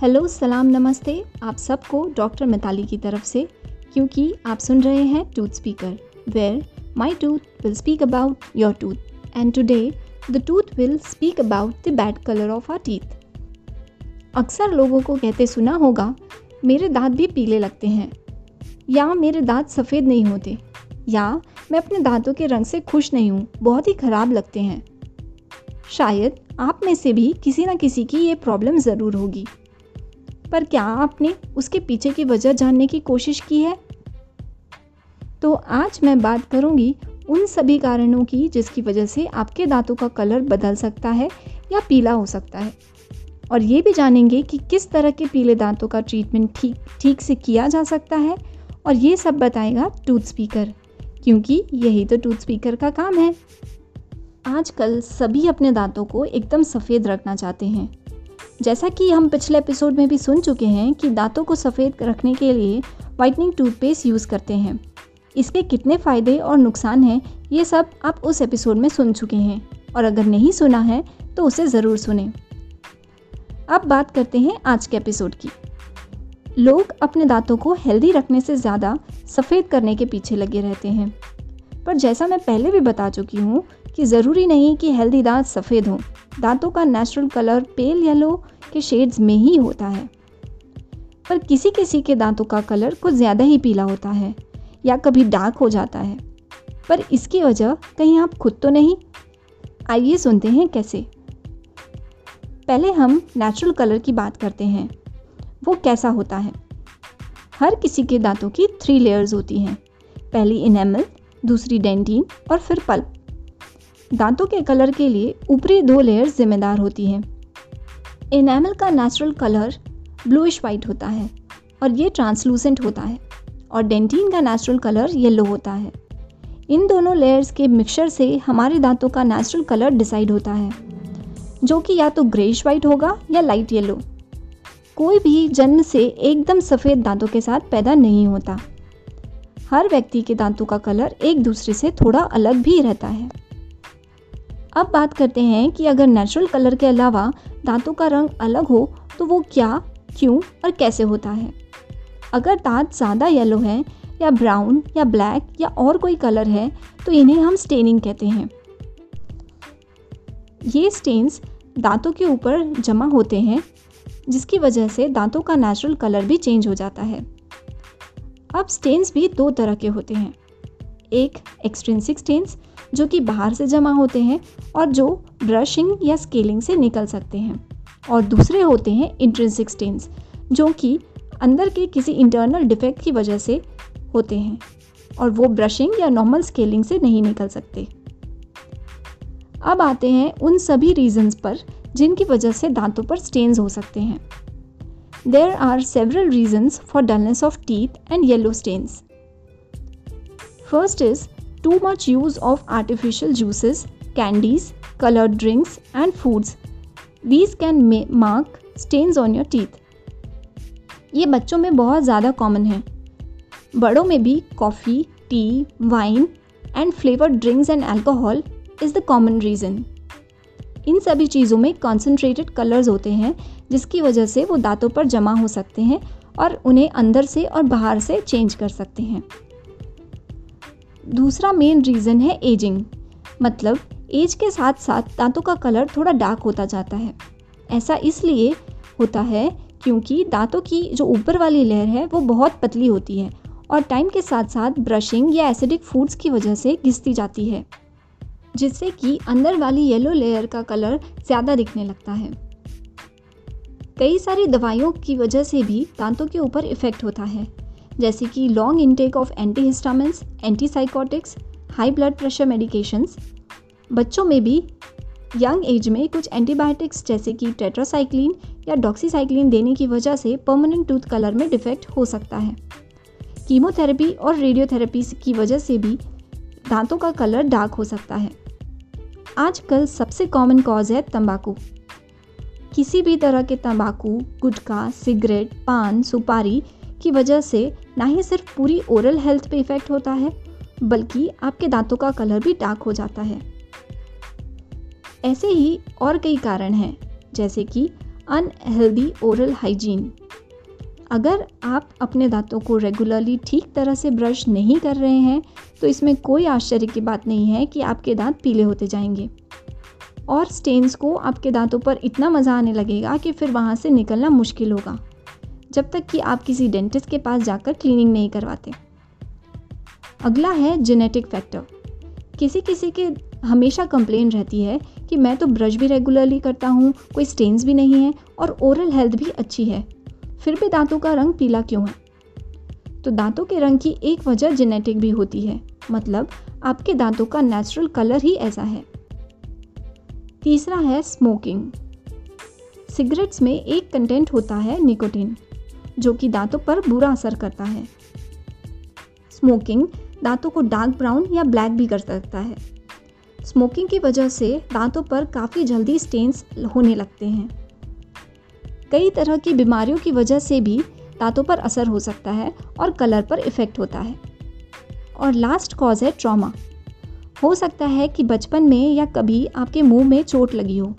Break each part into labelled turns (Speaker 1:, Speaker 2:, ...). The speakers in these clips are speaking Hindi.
Speaker 1: हेलो, सलाम, नमस्ते आप सबको डॉक्टर मिताली की तरफ़ से, क्योंकि आप सुन रहे हैं tooth speaker where my tooth will speak about your tooth and today the tooth will speak about the bad colour of our teeth अक्सर लोगों को कहते सुना होगा, मेरे दांत भी पीले लगते हैं, या मेरे दांत सफ़ेद नहीं होते, या मैं अपने दांतों के रंग से खुश नहीं हूँ, बहुत ही ख़राब लगते हैं। शायद आप में से भी किसी ना किसी की ये प्रॉब्लम ज़रूर होगी। पर क्या आपने उसके पीछे की वजह जानने की कोशिश की है? तो आज मैं बात करूँगी उन सभी कारणों की जिसकी वजह से आपके दांतों का कलर बदल सकता है या पीला हो सकता है। और ये भी जानेंगे कि किस तरह के पीले दांतों का ट्रीटमेंट ठीक ठीक से किया जा सकता है। और ये सब बताएगा टूथ स्पीकर क्योंकि यही तो टूथ स्पीकर का काम है। आजकल सभी अपने दांतों को एकदम सफ़ेद रखना चाहते हैं। जैसा कि हम पिछले एपिसोड में भी सुन चुके हैं कि दांतों को सफ़ेद रखने के लिए वाइटनिंग टूथपेस्ट यूज़ करते हैं। इसके कितने फ़ायदे और नुकसान हैं, ये सब आप उस एपिसोड में सुन चुके हैं। और अगर नहीं सुना है तो उसे ज़रूर सुने। अब बात करते हैं आज के एपिसोड की। लोग अपने दांतों को हेल्दी रखने से ज़्यादा सफ़ेद करने के पीछे लगे रहते हैं। पर जैसा मैं पहले भी बता चुकी हूँ कि ज़रूरी नहीं कि हेल्दी दांत सफ़ेद हों। दांतों का नेचुरल कलर पेल येलो के शेड्स में ही होता है। पर किसी किसी के दांतों का कलर कुछ ज़्यादा ही पीला होता है या कभी डार्क हो जाता है। पर इसकी वजह कहीं आप खुद तो नहीं। आइए सुनते हैं कैसे। पहले हम नेचुरल कलर की बात करते हैं। वो कैसा होता है? हर किसी के दांतों की थ्री लेयर्स होती हैं। पहली इनेमल दूसरी डेंटीन और फिर पल्प दांतों के कलर के लिए ऊपरी दो लेयर्स जिम्मेदार होती हैं। इनेमल का नेचुरल कलर ब्लूइश वाइट होता है और ये ट्रांसलूसेंट होता है और डेंटिन का नेचुरल कलर येलो होता है। इन दोनों लेयर्स के मिक्सचर से हमारे दांतों का नेचुरल कलर डिसाइड होता है, जो कि या तो ग्रेश वाइट होगा या लाइट येलो कोई भी जन्म से एकदम सफ़ेद दांतों के साथ पैदा नहीं होता। हर व्यक्ति के दांतों का कलर एक दूसरे से थोड़ा अलग भी रहता है। अब बात करते हैं कि अगर नेचुरल कलर के अलावा दांतों का रंग अलग हो तो वो क्या, क्यों और कैसे होता है? अगर दांत ज़्यादा येलो है, या ब्राउन या ब्लैक या और कोई कलर है तो इन्हें हम स्टेनिंग कहते हैं। ये स्टेन्स दांतों के ऊपर जमा होते हैं, जिसकी वजह से दांतों का नेचुरल कलर भी चेंज हो जाता है। अब स्टेन्स भी दो तरह के होते हैं। एक एक्सट्रेंसिक स्टेन्स जो कि बाहर से जमा होते हैं और जो ब्रशिंग या स्केलिंग से निकल सकते हैं। और दूसरे होते हैं इंट्रेंसिक स्टेन्स जो कि अंदर के किसी इंटरनल डिफेक्ट की वजह से होते हैं और वो ब्रशिंग या नॉर्मल स्केलिंग से नहीं निकल सकते। अब आते हैं उन सभी रीजंस पर जिनकी वजह से दांतों पर स्टेन्स हो सकते हैं। There are several reasons for dullness of teeth and yellow stains first is too much use of artificial juices, candies, colored drinks, and foods. These can mark stains on your teeth. ये बच्चों में बहुत ज़्यादा कॉमन है बड़ों में भी coffee tea wine and flavoured drinks and alcohol is the common reason इन सभी चीज़ों में कॉन्सेंट्रेटेड कलर्स होते हैं जिसकी वजह से वो दांतों पर जमा हो सकते हैं और उन्हें अंदर से और बाहर से चेंज कर सकते हैं दूसरा मेन रीज़न है एजिंग मतलब एज के साथ साथ दांतों का कलर थोड़ा डार्क होता जाता है। ऐसा इसलिए होता है क्योंकि दांतों की जो ऊपर वाली लेयर है, वो बहुत पतली होती है और टाइम के साथ साथ ब्रशिंग या एसिडिक फूड्स की वजह से घिसती जाती है, जिससे कि अंदर वाली येलो लेयर का कलर ज़्यादा दिखने लगता है। कई सारी दवाइयों की वजह से भी दांतों के ऊपर इफ़ेक्ट होता है। जैसे कि long intake of antihistamines antipsychotics high blood pressure medications बच्चों में भी यंग एज में कुछ एंटीबायोटिक्स जैसे कि टेट्रासाइक्लिन या डॉक्सीसाइक्लिन देने की वजह से परमानेंट टूथ कलर में डिफेक्ट हो सकता है। कीमोथेरेपी और रेडियोथेरेपी की वजह से भी दांतों का कलर डार्क हो सकता है। आजकल सबसे कॉमन कॉज है तंबाकू। किसी भी तरह के तंबाकू, गुटखा, सिगरेट, पान, सुपारी की वजह से ना ही सिर्फ़ पूरी ओरल हेल्थ पे इफ़ेक्ट होता है, बल्कि आपके दांतों का कलर भी डार्क हो जाता है। ऐसे ही और कई कारण हैं, जैसे कि अनहेल्दी ओरल हाइजीन अगर आप अपने दांतों को रेगुलरली ठीक तरह से ब्रश नहीं कर रहे हैं तो इसमें कोई आश्चर्य की बात नहीं है कि आपके दांत पीले होते जाएँगे। और स्टेन्स को आपके दांतों पर इतना मज़ा आने लगेगा कि फिर वहाँ से निकलना मुश्किल होगा। जब तक कि आप किसी डेंटिस्ट के पास जाकर क्लीनिंग नहीं करवाते। अगला है जेनेटिक फैक्टर किसी किसी के हमेशा कंप्लेन रहती है कि मैं तो ब्रश भी रेगुलरली करता हूँ, कोई स्टेन्स भी नहीं है और ओरल हेल्थ भी अच्छी है। फिर भी दांतों का रंग पीला क्यों है? तो दांतों के रंग की एक वजह जेनेटिक भी होती है मतलब आपके दांतों का नेचुरल कलर ही ऐसा है। तीसरा है स्मोकिंग सिगरेट्स में एक कंटेंट होता है निकोटिन जो कि दांतों पर बुरा असर करता है। स्मोकिंग दांतों को डार्क ब्राउन या ब्लैक भी कर सकता है। स्मोकिंग की वजह से दांतों पर काफ़ी जल्दी स्टेन्स होने लगते हैं। कई तरह की बीमारियों की वजह से भी दांतों पर असर हो सकता है और कलर पर इफ़ेक्ट होता है। और लास्ट कॉज है ट्रॉमा हो सकता है कि बचपन में या कभी आपके मुँह में चोट लगी हो।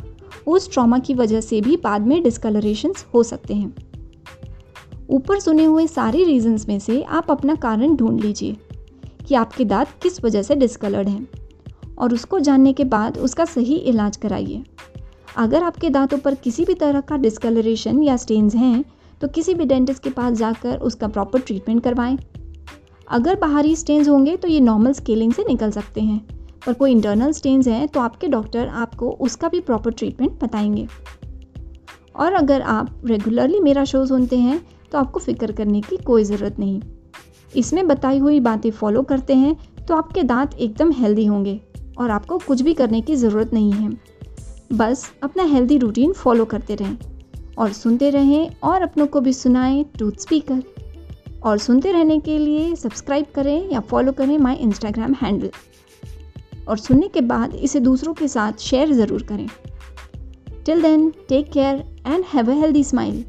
Speaker 1: उस ट्रॉमा की वजह से भी बाद में डिस्कलरेशंस हो सकते हैं। ऊपर सुने हुए सारे रीजंस में से आप अपना कारण ढूंढ लीजिए कि आपके दांत किस वजह से डिस्कलर्ड हैं। और उसको जानने के बाद उसका सही इलाज कराइए। अगर आपके दांतों पर किसी भी तरह का डिस्कलरेशन या स्टेन्स हैं तो किसी भी डेंटिस्ट के पास जाकर उसका प्रॉपर ट्रीटमेंट करवाएँ। अगर बाहरी स्टेन्स होंगे तो ये नॉर्मल स्केलिंग से निकल सकते हैं। पर कोई इंटरनल स्टेन्स हैं तो आपके डॉक्टर आपको उसका भी प्रॉपर ट्रीटमेंट बताएँगे। और अगर आप रेगुलरली मेरा शो सुनते हैं तो आपको फ़िक्र करने की कोई ज़रूरत नहीं। इसमें बताई हुई बातें फॉलो करते हैं तो आपके दांत एकदम हेल्दी होंगे और आपको कुछ भी करने की ज़रूरत नहीं है। बस अपना हेल्दी रूटीन फॉलो करते रहें और सुनते रहें और अपनों को भी सुनाएँ टूथ स्पीकर और सुनते रहने के लिए सब्सक्राइब करें या फॉलो करें माय इंस्टाग्राम हैंडल और सुनने के बाद इसे दूसरों के साथ शेयर ज़रूर करें। Till then take care and have a healthy smile